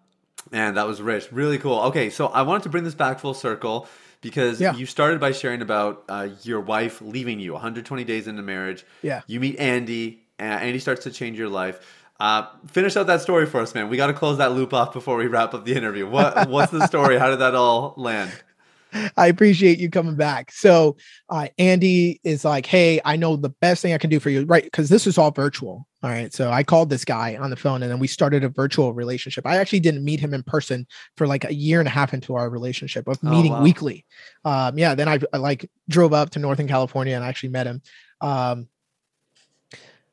Man, that was rich. Really cool. Okay, so I wanted to bring this back full circle because yeah. you started by sharing about uh, your wife leaving you 120 days into marriage. Yeah. You meet Andy, and Andy starts to change your life. Uh, finish out that story for us, man. We got to close that loop off before we wrap up the interview. What What's the story? How did that all land? I appreciate you coming back. So, uh, Andy is like, Hey, I know the best thing I can do for you, right? Because this is all virtual. All right. So, I called this guy on the phone and then we started a virtual relationship. I actually didn't meet him in person for like a year and a half into our relationship of oh, meeting oh, wow. weekly. Um, yeah. Then I, I, like drove up to Northern California and I actually met him. Um,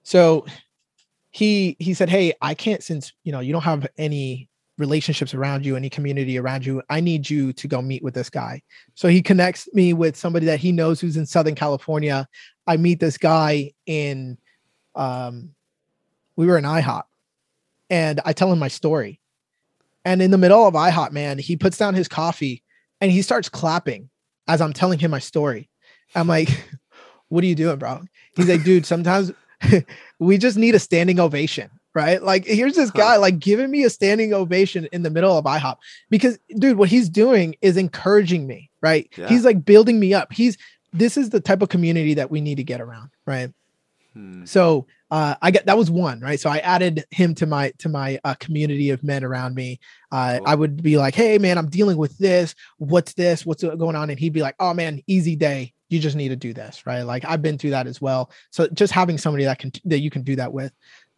so, he he said, "Hey, I can't since you know you don't have any relationships around you, any community around you, I need you to go meet with this guy. So he connects me with somebody that he knows who's in Southern California. I meet this guy in, um, we were in IHOP and I tell him my story. And in the middle of IHOP, man, he puts down his coffee and he starts clapping as I'm telling him my story. I'm like, what are you doing, bro? He's like, dude, sometimes we just need a standing ovation right? Like here's this guy like giving me a standing ovation in the middle of IHOP because dude, what he's doing is encouraging me, right? Yeah. He's like building me up. He's this is the type of community that we need to get around, right? Hmm. So uh, I get that was one, right? So I added him to my to my uh, community of men around me. Uh, cool. I would be like, "Hey, man, I'm dealing with this. What's this? What's going on?" And he'd be like, "Oh, man, easy day. You just need to do this, right?" Like I've been through that as well. So just having somebody that can that you can do that with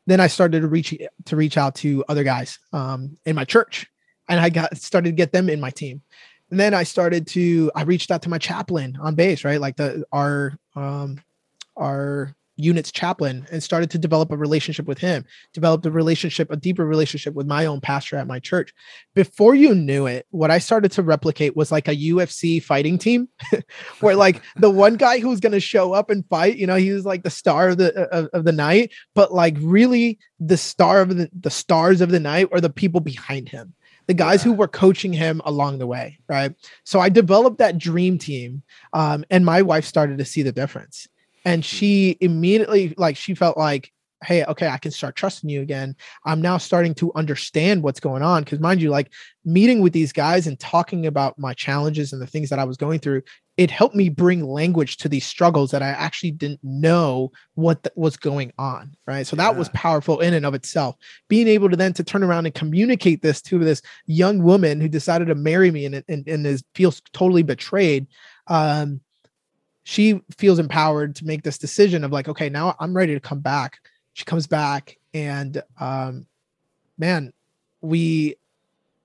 then I started to reach to reach out to other guys um, in my church, and I got started to get them in my team. And then I started to I reached out to my chaplain on base, right? Like the our um, our unit's chaplain and started to develop a relationship with him, developed a relationship, a deeper relationship with my own pastor at my church. Before you knew it, what I started to replicate was like a UFC fighting team where like the one guy who's going to show up and fight, you know, he was like the star of the of, of the night, but like really the star of the the stars of the night are the people behind him the guys yeah. who were coaching him along the way, right? So I developed that dream team, um, and my wife started to see the difference and mm-hmm. she immediately like she felt like hey okay i can start trusting you again i'm now starting to understand what's going on because mind you like meeting with these guys and talking about my challenges and the things that i was going through it helped me bring language to these struggles that i actually didn't know what th- was going on right so that yeah. was powerful in and of itself being able to then to turn around and communicate this to this young woman who decided to marry me and, and, and is feels totally betrayed um she feels empowered to make this decision of like, okay, now I'm ready to come back. She comes back and um man, we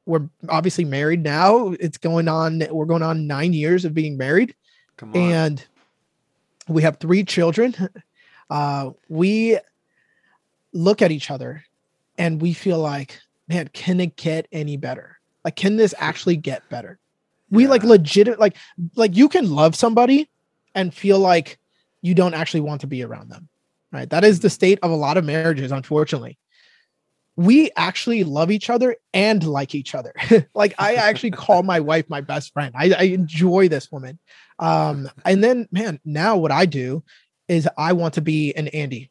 we're obviously married now. It's going on, we're going on nine years of being married. And we have three children. Uh we look at each other and we feel like, man, can it get any better? Like, can this actually get better? We yeah. like legit like like you can love somebody and feel like you don't actually want to be around them. Right. That is the state of a lot of marriages, unfortunately. We actually love each other and like each other. like I actually call my wife my best friend. I, I enjoy this woman. Um, and then man, now what I do is I want to be an Andy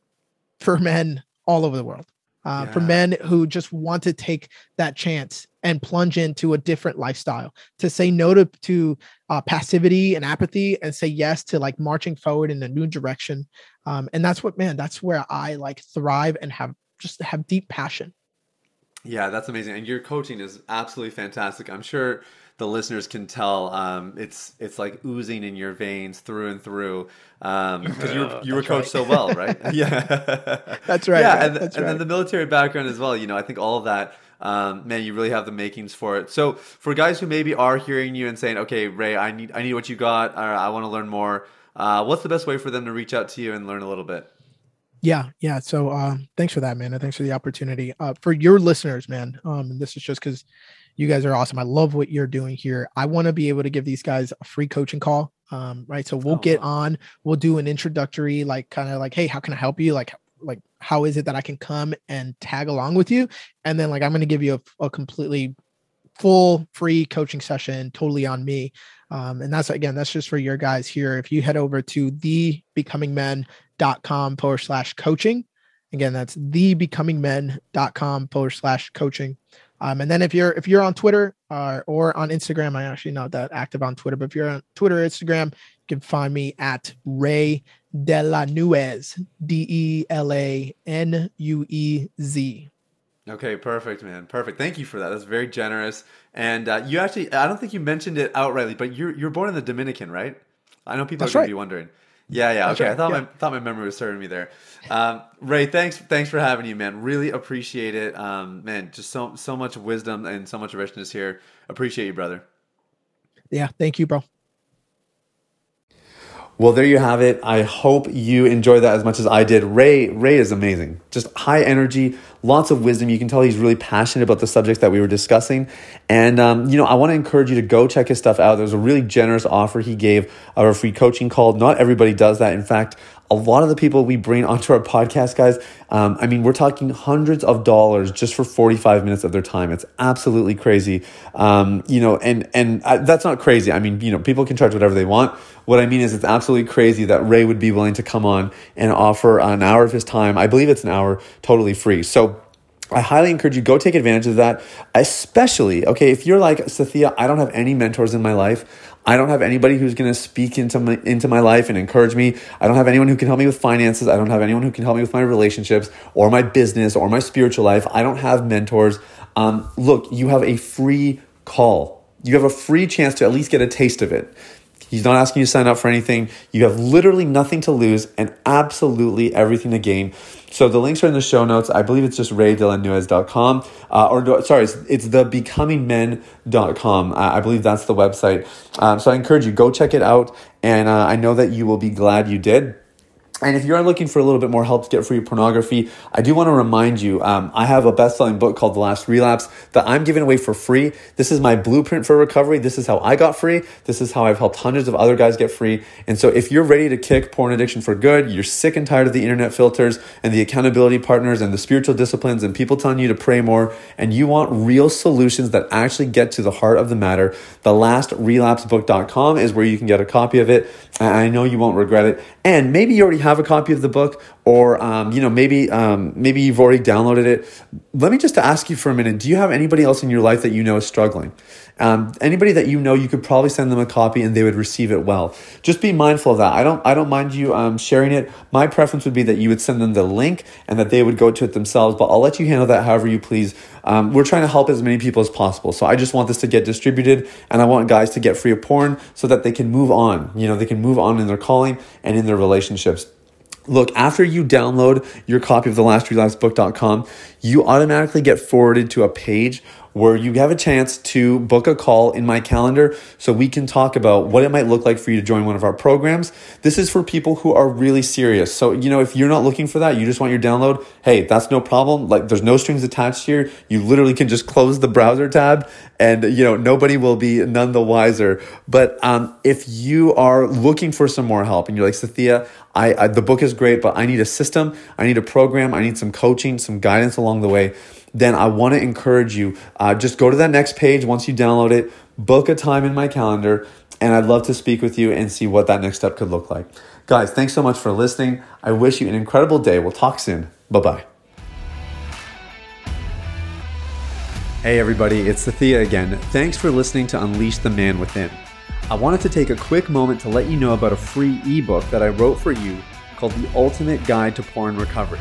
for men all over the world. Uh, yeah. For men who just want to take that chance and plunge into a different lifestyle to say no to, to uh, passivity and apathy and say yes to like marching forward in a new direction um, and that's what man that's where i like thrive and have just have deep passion Yeah, that's amazing. And your coaching is absolutely fantastic. I'm sure the listeners can tell um, it's it's like oozing in your veins through and through because um, you were, you were coached right. so well, right? yeah, that's right. Yeah, and, that's and right. then the military background as well. You know, I think all of that. Um, man, you really have the makings for it. So, for guys who maybe are hearing you and saying, "Okay, Ray, I need I need what you got. I want to learn more," uh, what's the best way for them to reach out to you and learn a little bit? Yeah, yeah. So uh, thanks for that, man. And thanks for the opportunity. Uh, for your listeners, man, um, and this is just because you guys are awesome. I love what you're doing here. I want to be able to give these guys a free coaching call. Um, right. So we'll oh, get wow. on, we'll do an introductory, like kind of like, hey, how can I help you? Like, like how is it that I can come and tag along with you? And then like I'm going to give you a, a completely full free coaching session totally on me. Um, and that's again, that's just for your guys here. If you head over to the becomingmen.com forward slash coaching, again, that's the becomingmen.com forward slash coaching. Um, and then if you're if you're on Twitter uh, or on Instagram, I'm actually not that active on Twitter, but if you're on Twitter, Instagram, you can find me at Ray De La Nuez, D E L A N U E Z. Okay, perfect, man. Perfect. Thank you for that. That's very generous. And uh, you actually, I don't think you mentioned it outrightly, but you're you're born in the Dominican, right? I know people That's are going right. to be wondering. Yeah, yeah. That's okay, right. I thought yeah. my thought my memory was serving me there. Um, Ray, thanks thanks for having you, man. Really appreciate it, um, man. Just so so much wisdom and so much richness here. Appreciate you, brother. Yeah, thank you, bro. Well, there you have it. I hope you enjoyed that as much as I did. Ray, Ray is amazing. Just high energy, lots of wisdom. You can tell he's really passionate about the subjects that we were discussing. And, um, you know, I want to encourage you to go check his stuff out. There's a really generous offer he gave of a free coaching call. Not everybody does that. In fact, a lot of the people we bring onto our podcast, guys, um, I mean, we're talking hundreds of dollars just for 45 minutes of their time. It's absolutely crazy. Um, you know, and, and I, that's not crazy. I mean, you know, people can charge whatever they want. What I mean is, it's absolutely crazy that Ray would be willing to come on and offer an hour of his time. I believe it's an hour totally free. So, I highly encourage you go take advantage of that, especially okay if you're like Sathya, I don't have any mentors in my life. I don't have anybody who's going to speak into my, into my life and encourage me. I don't have anyone who can help me with finances. I don't have anyone who can help me with my relationships or my business or my spiritual life. I don't have mentors. Um, look, you have a free call. You have a free chance to at least get a taste of it. He's not asking you to sign up for anything. You have literally nothing to lose and absolutely everything to gain. So the links are in the show notes. I believe it's just raydelanuez.com. Uh, or sorry, it's, it's thebecomingmen.com. I, I believe that's the website. Um, so I encourage you, go check it out. And uh, I know that you will be glad you did. And if you're looking for a little bit more help to get free pornography, I do want to remind you um, I have a best selling book called The Last Relapse that I'm giving away for free. This is my blueprint for recovery. This is how I got free. This is how I've helped hundreds of other guys get free. And so if you're ready to kick porn addiction for good, you're sick and tired of the internet filters and the accountability partners and the spiritual disciplines and people telling you to pray more, and you want real solutions that actually get to the heart of the matter, the lastrelapsebook.com is where you can get a copy of it. I know you won't regret it. And maybe you already have have a copy of the book, or um, you know maybe um, maybe you've already downloaded it. Let me just ask you for a minute: Do you have anybody else in your life that you know is struggling? Um, anybody that you know, you could probably send them a copy and they would receive it well. Just be mindful of that. I don't I don't mind you um, sharing it. My preference would be that you would send them the link and that they would go to it themselves. But I'll let you handle that however you please. Um, we're trying to help as many people as possible. So I just want this to get distributed and I want guys to get free of porn so that they can move on. You know, they can move on in their calling and in their relationships. Look, after you download your copy of the lastrelapsebook.com, you automatically get forwarded to a page where you have a chance to book a call in my calendar so we can talk about what it might look like for you to join one of our programs. This is for people who are really serious. So, you know, if you're not looking for that, you just want your download, hey, that's no problem. Like there's no strings attached here. You literally can just close the browser tab and, you know, nobody will be none the wiser. But um, if you are looking for some more help and you're like, Sathya, I, I the book is great, but I need a system, I need a program, I need some coaching, some guidance along the way then I want to encourage you. Uh, just go to that next page once you download it, book a time in my calendar, and I'd love to speak with you and see what that next step could look like. Guys, thanks so much for listening. I wish you an incredible day. We'll talk soon. Bye bye. Hey, everybody, it's Sathya again. Thanks for listening to Unleash the Man Within. I wanted to take a quick moment to let you know about a free ebook that I wrote for you called The Ultimate Guide to Porn Recovery.